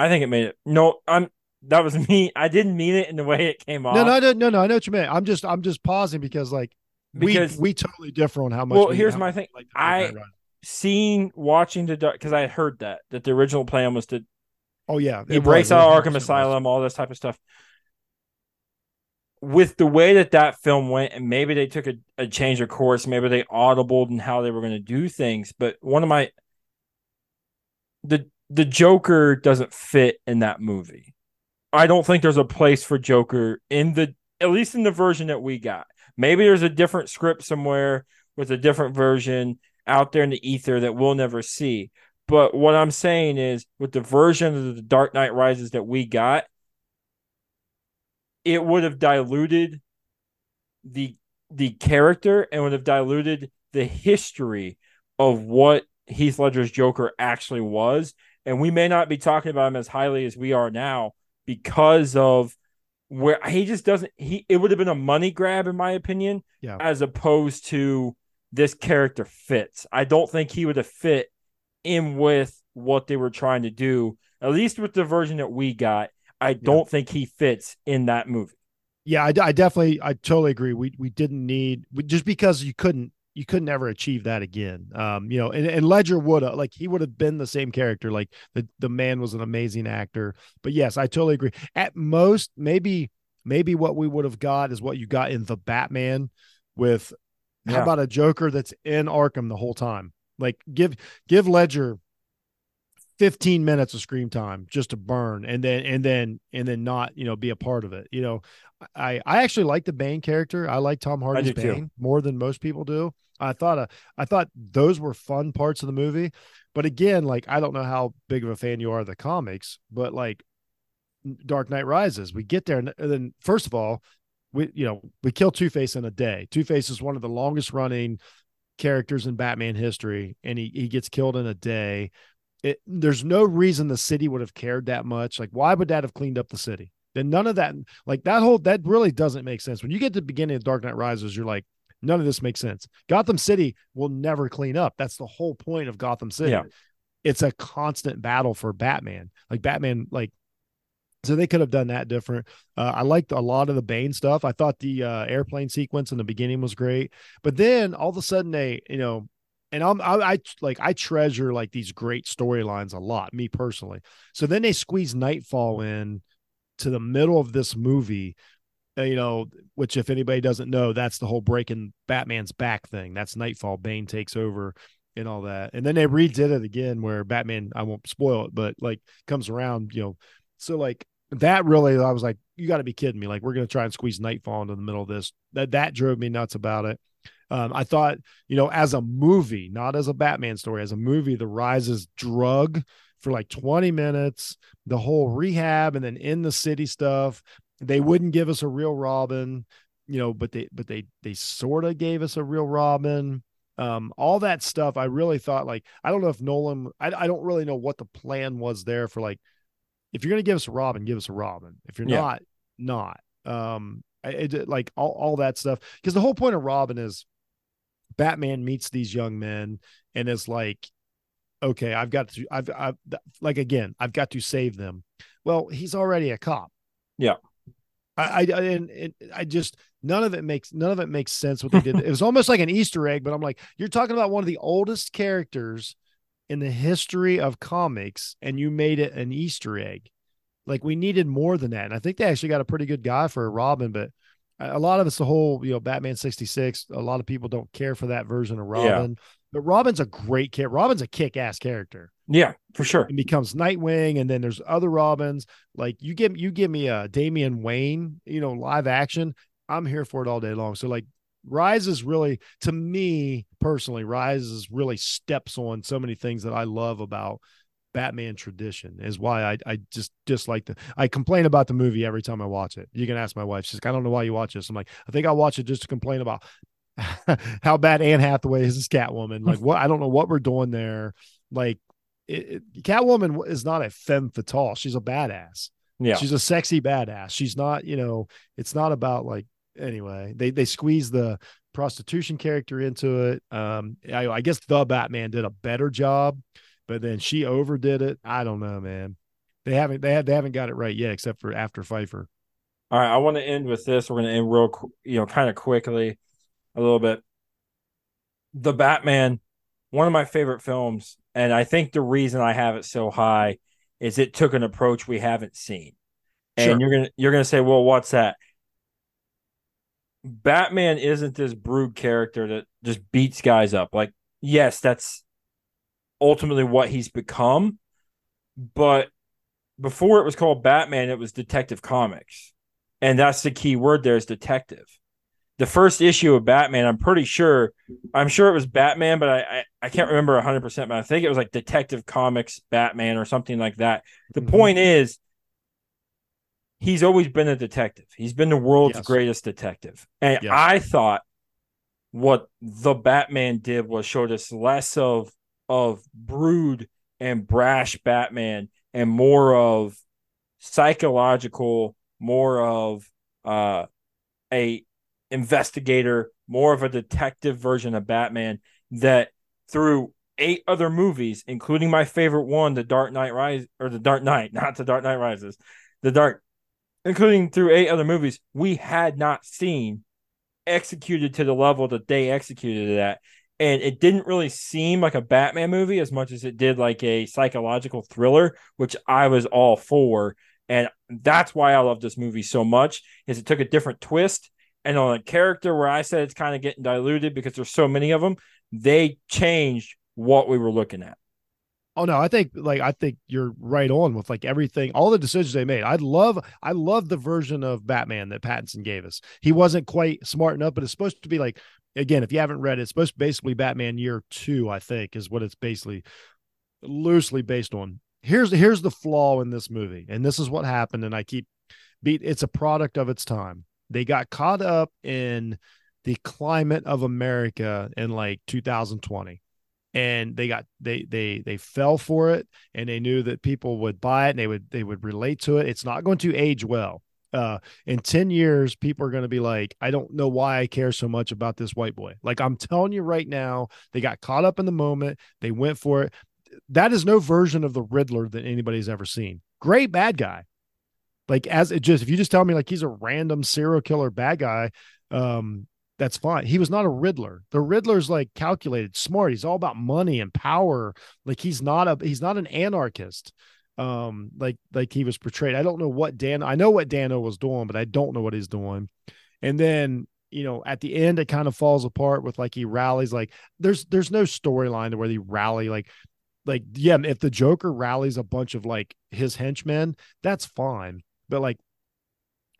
I think it made it. No, I'm. That was me. I didn't mean it in the way it came off. No, no, no, no, no. I know what you meant. I'm just, I'm just pausing because like because we we totally differ on how much. Well, we, here's my thing. Like I seen watching the because I heard that that the original plan was to. Oh yeah, he breaks out Arkham Asylum, all this type of stuff. With the way that that film went, and maybe they took a, a change of course, maybe they audibled in how they were going to do things. But one of my the the Joker doesn't fit in that movie. I don't think there's a place for Joker in the at least in the version that we got. Maybe there's a different script somewhere with a different version out there in the ether that we'll never see. But what I'm saying is with the version of the Dark Knight Rises that we got, it would have diluted the the character and would have diluted the history of what Heath Ledger's Joker actually was and we may not be talking about him as highly as we are now because of where he just doesn't he it would have been a money grab in my opinion yeah. as opposed to this character fits. I don't think he would have fit in with what they were trying to do at least with the version that we got. I don't yeah. think he fits in that movie. Yeah I, I definitely i totally agree. We we didn't need just because you couldn't you couldn't ever achieve that again. Um, you know, and, and Ledger would have like he would have been the same character. Like the the man was an amazing actor. But yes, I totally agree. At most, maybe maybe what we would have got is what you got in the Batman with yeah. how about a Joker that's in Arkham the whole time? Like give give Ledger 15 minutes of screen time just to burn and then and then and then not you know be a part of it you know? I i actually like the bane character. I like tom hardy's bane too. more than most people do. I thought uh, i thought those were fun parts of the movie. But again like i don't know how big of a fan you are of the comics but like dark knight rises we get there and then first of all we you know we kill two-face in a day. Two-face is one of the longest running characters in batman history and he, he gets killed in a day it, there's no reason the city would have cared that much. Like, why would that have cleaned up the city? Then none of that, like that whole, that really doesn't make sense. When you get to the beginning of Dark Knight Rises, you're like, none of this makes sense. Gotham City will never clean up. That's the whole point of Gotham City. Yeah. It's a constant battle for Batman. Like Batman, like so they could have done that different. Uh, I liked a lot of the Bane stuff. I thought the uh, airplane sequence in the beginning was great, but then all of a sudden they, you know, and I'm I, I, like I treasure like these great storylines a lot, me personally. So then they squeeze Knightfall in to the middle of this movie, uh, you know, which if anybody doesn't know, that's the whole breaking Batman's back thing. That's Knightfall. Bane takes over and all that. And then they redid it again where Batman, I won't spoil it, but like comes around, you know. So like that really, I was like, you got to be kidding me. Like we're to try and squeeze Knightfall into the middle of this. That that drove me nuts about it. Um, I thought, you know, as a movie, not as a Batman story, as a movie, The Rises drug for like 20 minutes, the whole rehab and then in the city stuff. They wouldn't give us a real Robin, you know, but they but they they sort of gave us a real Robin. Um, all that stuff, I really thought like I don't know if Nolan, I, I don't really know what the plan was there for like if you're gonna give us a Robin, give us a Robin. If you're yeah. not, not. Um, it, like all all that stuff because the whole point of Robin is Batman meets these young men and is like, okay, I've got to, I've, I've, like again, I've got to save them. Well, he's already a cop. Yeah. I, I and, and, I just none of it makes none of it makes sense what they did. it was almost like an Easter egg, but I'm like, you're talking about one of the oldest characters in the history of comics, and you made it an Easter egg. Like we needed more than that. And I think they actually got a pretty good guy for Robin, but a lot of it's the whole, you know, Batman 66. A lot of people don't care for that version of Robin. Yeah. But Robin's a great kid. Robin's a kick-ass character. Yeah, for sure. And becomes Nightwing, and then there's other Robins. Like you give you give me a Damian Wayne, you know, live action. I'm here for it all day long. So like Rise is really to me personally, Rise is really steps on so many things that I love about Batman tradition is why I I just dislike the I complain about the movie every time I watch it. You can ask my wife. She's like, I don't know why you watch this. I'm like, I think I'll watch it just to complain about how bad Anne Hathaway is as Catwoman. Like what I don't know what we're doing there. Like it, it, Catwoman is not a femme fatale. She's a badass. Yeah. She's a sexy badass. She's not, you know, it's not about like anyway. They they squeeze the prostitution character into it. Um I, I guess the Batman did a better job but then she overdid it. I don't know, man. They haven't they have they haven't got it right yet, except for after Pfeiffer. All right, I want to end with this. We're going to end real, you know, kind of quickly, a little bit. The Batman, one of my favorite films, and I think the reason I have it so high is it took an approach we haven't seen. And sure. you're gonna you're gonna say, well, what's that? Batman isn't this brood character that just beats guys up. Like, yes, that's ultimately what he's become. But before it was called Batman, it was Detective Comics. And that's the key word there is detective. The first issue of Batman, I'm pretty sure, I'm sure it was Batman, but I, I, I can't remember 100%, but I think it was like Detective Comics Batman or something like that. The mm-hmm. point is, he's always been a detective. He's been the world's yes. greatest detective. And yes. I thought what the Batman did was showed us less of of brood and brash Batman and more of psychological, more of uh, a investigator, more of a detective version of Batman that through eight other movies, including my favorite one, The Dark Knight Rise or The Dark Knight, not The Dark Knight Rises, The Dark, including through eight other movies, we had not seen executed to the level that they executed it at and it didn't really seem like a Batman movie as much as it did like a psychological thriller, which I was all for. And that's why I love this movie so much, is it took a different twist. And on a character where I said it's kind of getting diluted because there's so many of them, they changed what we were looking at. Oh no, I think like I think you're right on with like everything, all the decisions they made. I love I love the version of Batman that Pattinson gave us. He wasn't quite smart enough, but it's supposed to be like again, if you haven't read it, it's supposed to basically Batman Year Two, I think, is what it's basically loosely based on. Here's here's the flaw in this movie, and this is what happened. And I keep beat. It's a product of its time. They got caught up in the climate of America in like 2020 and they got they they they fell for it and they knew that people would buy it and they would they would relate to it. It's not going to age well. Uh in 10 years people are going to be like i don't know why i care so much about this white boy. Like i'm telling you right now they got caught up in the moment they went for it. That is no version of the riddler that anybody's ever seen. Great bad guy. Like as it just if you just tell me like he's a random serial killer bad guy um that's fine. He was not a riddler. The riddler's like calculated smart. He's all about money and power. Like he's not a he's not an anarchist um like like he was portrayed. I don't know what Dan I know what Dano was doing, but I don't know what he's doing. And then you know at the end it kind of falls apart with like he rallies like there's there's no storyline to where he rally like like yeah if the Joker rallies a bunch of like his henchmen that's fine. But like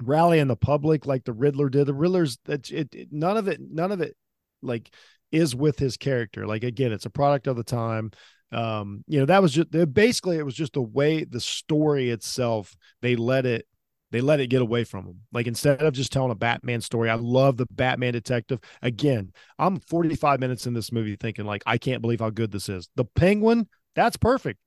rallying the public like the Riddler did. The Riddler's that it, it none of it none of it like is with his character. Like again it's a product of the time. Um you know that was just basically it was just the way the story itself they let it they let it get away from him. Like instead of just telling a batman story i love the batman detective. Again i'm 45 minutes in this movie thinking like i can't believe how good this is. The penguin that's perfect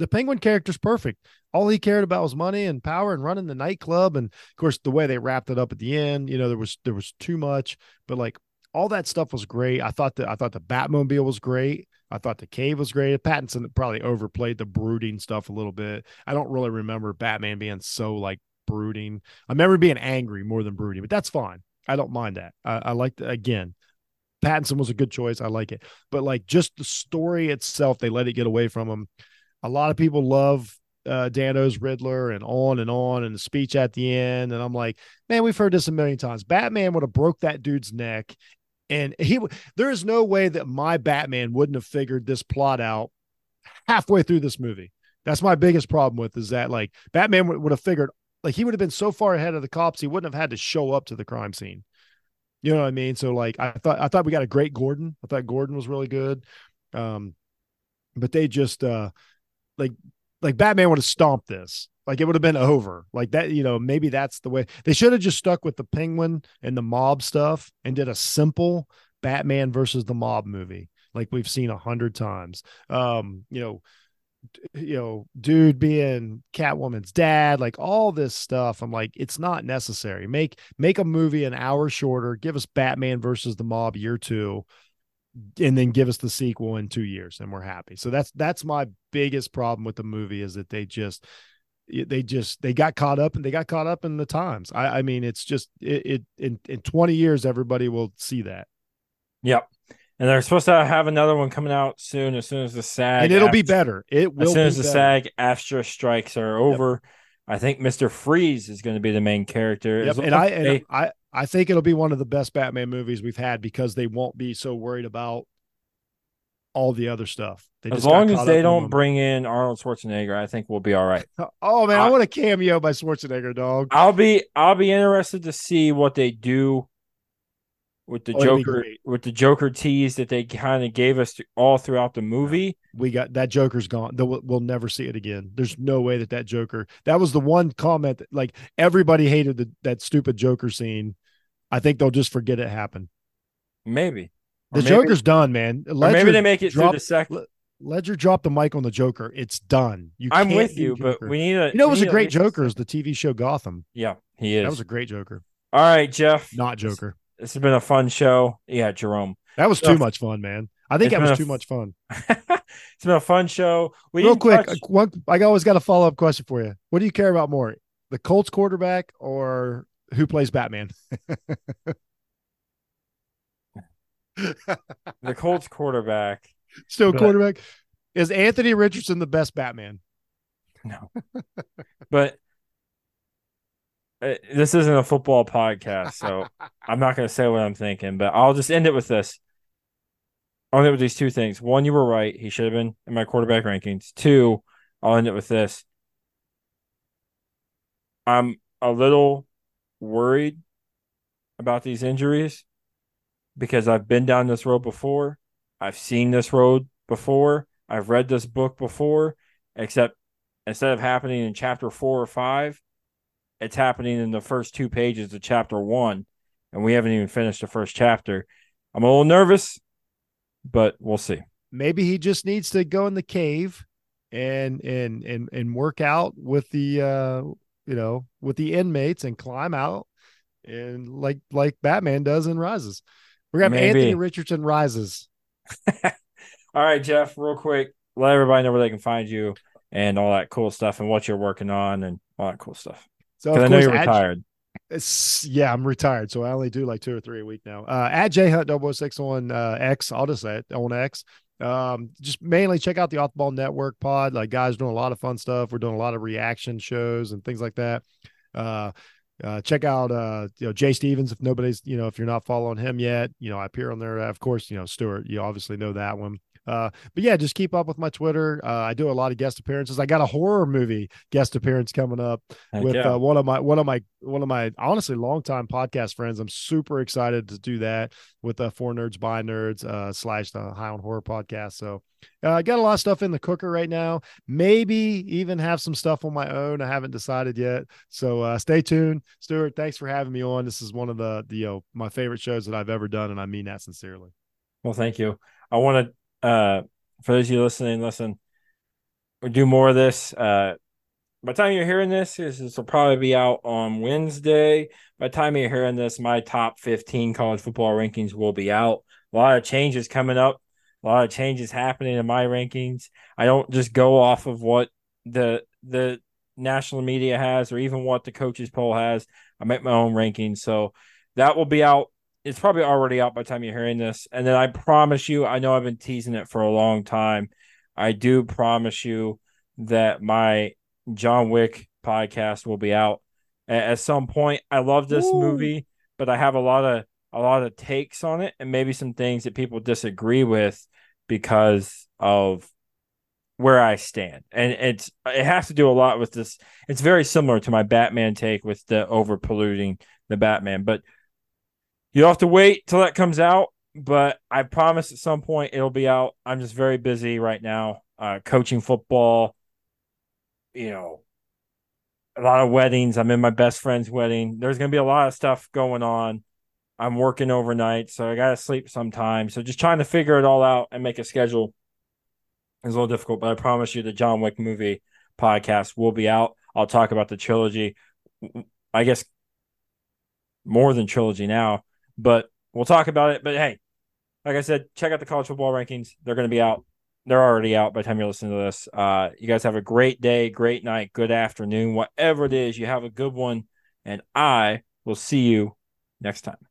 the penguin character's perfect all he cared about was money and power and running the nightclub and of course the way they wrapped it up at the end you know there was there was too much but like all that stuff was great i thought that i thought the batmobile was great I thought the cave was great. Pattinson probably overplayed the brooding stuff a little bit. I don't really remember Batman being so like brooding. I remember being angry more than brooding, but that's fine. I don't mind that. I, I like the, again. Pattinson was a good choice. I like it, but like just the story itself, they let it get away from him. A lot of people love uh, Dano's Riddler and on and on, and the speech at the end. And I'm like, man, we've heard this a million times. Batman would have broke that dude's neck and he there is no way that my Batman wouldn't have figured this plot out halfway through this movie. That's my biggest problem with is that like Batman would, would have figured like he would have been so far ahead of the cops he wouldn't have had to show up to the crime scene. You know what I mean? So like I thought I thought we got a great Gordon. I thought Gordon was really good. Um but they just uh like like Batman would have stomped this. Like it would have been over. Like that, you know, maybe that's the way they should have just stuck with the penguin and the mob stuff and did a simple Batman versus the mob movie, like we've seen a hundred times. Um, you know, you know, dude being Catwoman's dad, like all this stuff. I'm like, it's not necessary. Make make a movie an hour shorter. Give us Batman versus the mob year two and then give us the sequel in two years and we're happy. So that's that's my biggest problem with the movie is that they just they just they got caught up and they got caught up in the times. I i mean it's just it, it in in 20 years everybody will see that. Yep. And they're supposed to have another one coming out soon as soon as the sag and it'll be better. It will as soon as the sag AFTRA strikes are over yep. i think mr freeze is going to be the main character. Yep. and i and they, i I think it'll be one of the best Batman movies we've had because they won't be so worried about all the other stuff. They as long as they don't bring in Arnold Schwarzenegger, I think we'll be all right. Oh man, I, I want a cameo by Schwarzenegger, dog. I'll be I'll be interested to see what they do with the oh, Joker with the Joker tease that they kind of gave us all throughout the movie. We got that Joker's gone. We'll, we'll never see it again. There's no way that that Joker. That was the one comment that like everybody hated the, that stupid Joker scene. I think they'll just forget it happened. Maybe the maybe, Joker's done, man. Ledger maybe they make it drop, through the second. Ledger dropped the mic on the Joker. It's done. You I'm with you, Joker. but we need a. You know, it was a great Joker. Is the TV show Gotham? Yeah, he is. That was a great Joker. All right, Jeff. Not Joker. This has been a fun show. Yeah, Jerome. That was too much fun, man. I think that was too much fun. it's been a fun show. We Real quick, touch... Uh, one, I always got a follow up question for you. What do you care about more, the Colts quarterback or who plays Batman? the Colts quarterback. Still quarterback. Is Anthony Richardson the best Batman? No. but uh, this isn't a football podcast, so I'm not going to say what I'm thinking, but I'll just end it with this. I'll end it with these two things. One, you were right. He should have been in my quarterback rankings. Two, I'll end it with this. I'm a little worried about these injuries because I've been down this road before. I've seen this road before. I've read this book before, except instead of happening in chapter four or five, it's happening in the first two pages of chapter one, and we haven't even finished the first chapter. I'm a little nervous, but we'll see. Maybe he just needs to go in the cave and and and and work out with the uh you know with the inmates and climb out and like like Batman does in Rises. We're gonna have Maybe. Anthony Richardson Rises. all right, Jeff, real quick, let everybody know where they can find you and all that cool stuff and what you're working on and all that cool stuff. So I know you're retired. It's, yeah, I'm retired, so I only do like two or three a week now. Uh, at jhunt 006 on uh, X, I'll just say it on X. Um, just mainly check out the Off the Ball Network pod. Like guys doing a lot of fun stuff. We're doing a lot of reaction shows and things like that. Uh, uh, check out uh, you know Jay Stevens if nobody's you know if you're not following him yet. You know I appear on there. Of course, you know Stuart. You obviously know that one. Uh, but yeah, just keep up with my Twitter. Uh, I do a lot of guest appearances. I got a horror movie guest appearance coming up Heck with yeah. uh, one of my one of my one of my honestly longtime podcast friends. I'm super excited to do that with the Four Nerds by Nerds uh, slash the High on Horror podcast. So uh, I got a lot of stuff in the cooker right now. Maybe even have some stuff on my own. I haven't decided yet. So uh, stay tuned, Stuart. Thanks for having me on. This is one of the, the you know my favorite shows that I've ever done, and I mean that sincerely. Well, thank you. I want to uh, for those of you listening, listen, we'll do more of this. Uh, by the time you're hearing this, this will probably be out on Wednesday. By the time you're hearing this, my top 15 college football rankings will be out. A lot of changes coming up, a lot of changes happening in my rankings. I don't just go off of what the the national media has or even what the coaches poll has. I make my own rankings. So that will be out it's probably already out by the time you're hearing this. And then I promise you, I know I've been teasing it for a long time. I do promise you that my John Wick podcast will be out at, some point. I love this Ooh. movie, but I have a lot of a lot of takes on it and maybe some things that people disagree with because of where I stand. And it's it has to do a lot with this. It's very similar to my Batman take with the over polluting the Batman, but You'll have to wait till that comes out, but I promise at some point it'll be out. I'm just very busy right now, uh, coaching football. You know, a lot of weddings. I'm in my best friend's wedding. There's going to be a lot of stuff going on. I'm working overnight, so I got to sleep sometime. So just trying to figure it all out and make a schedule is a little difficult, but I promise you the John Wick movie podcast will be out. I'll talk about the trilogy. I guess more than trilogy now but we'll talk about it. But hey, like I said, check out the college football rankings. They're going to be out. They're already out by the time you're listening to this. Uh, you guys have a great day, great night, good afternoon, whatever it is. You have a good one, and I will see you next time.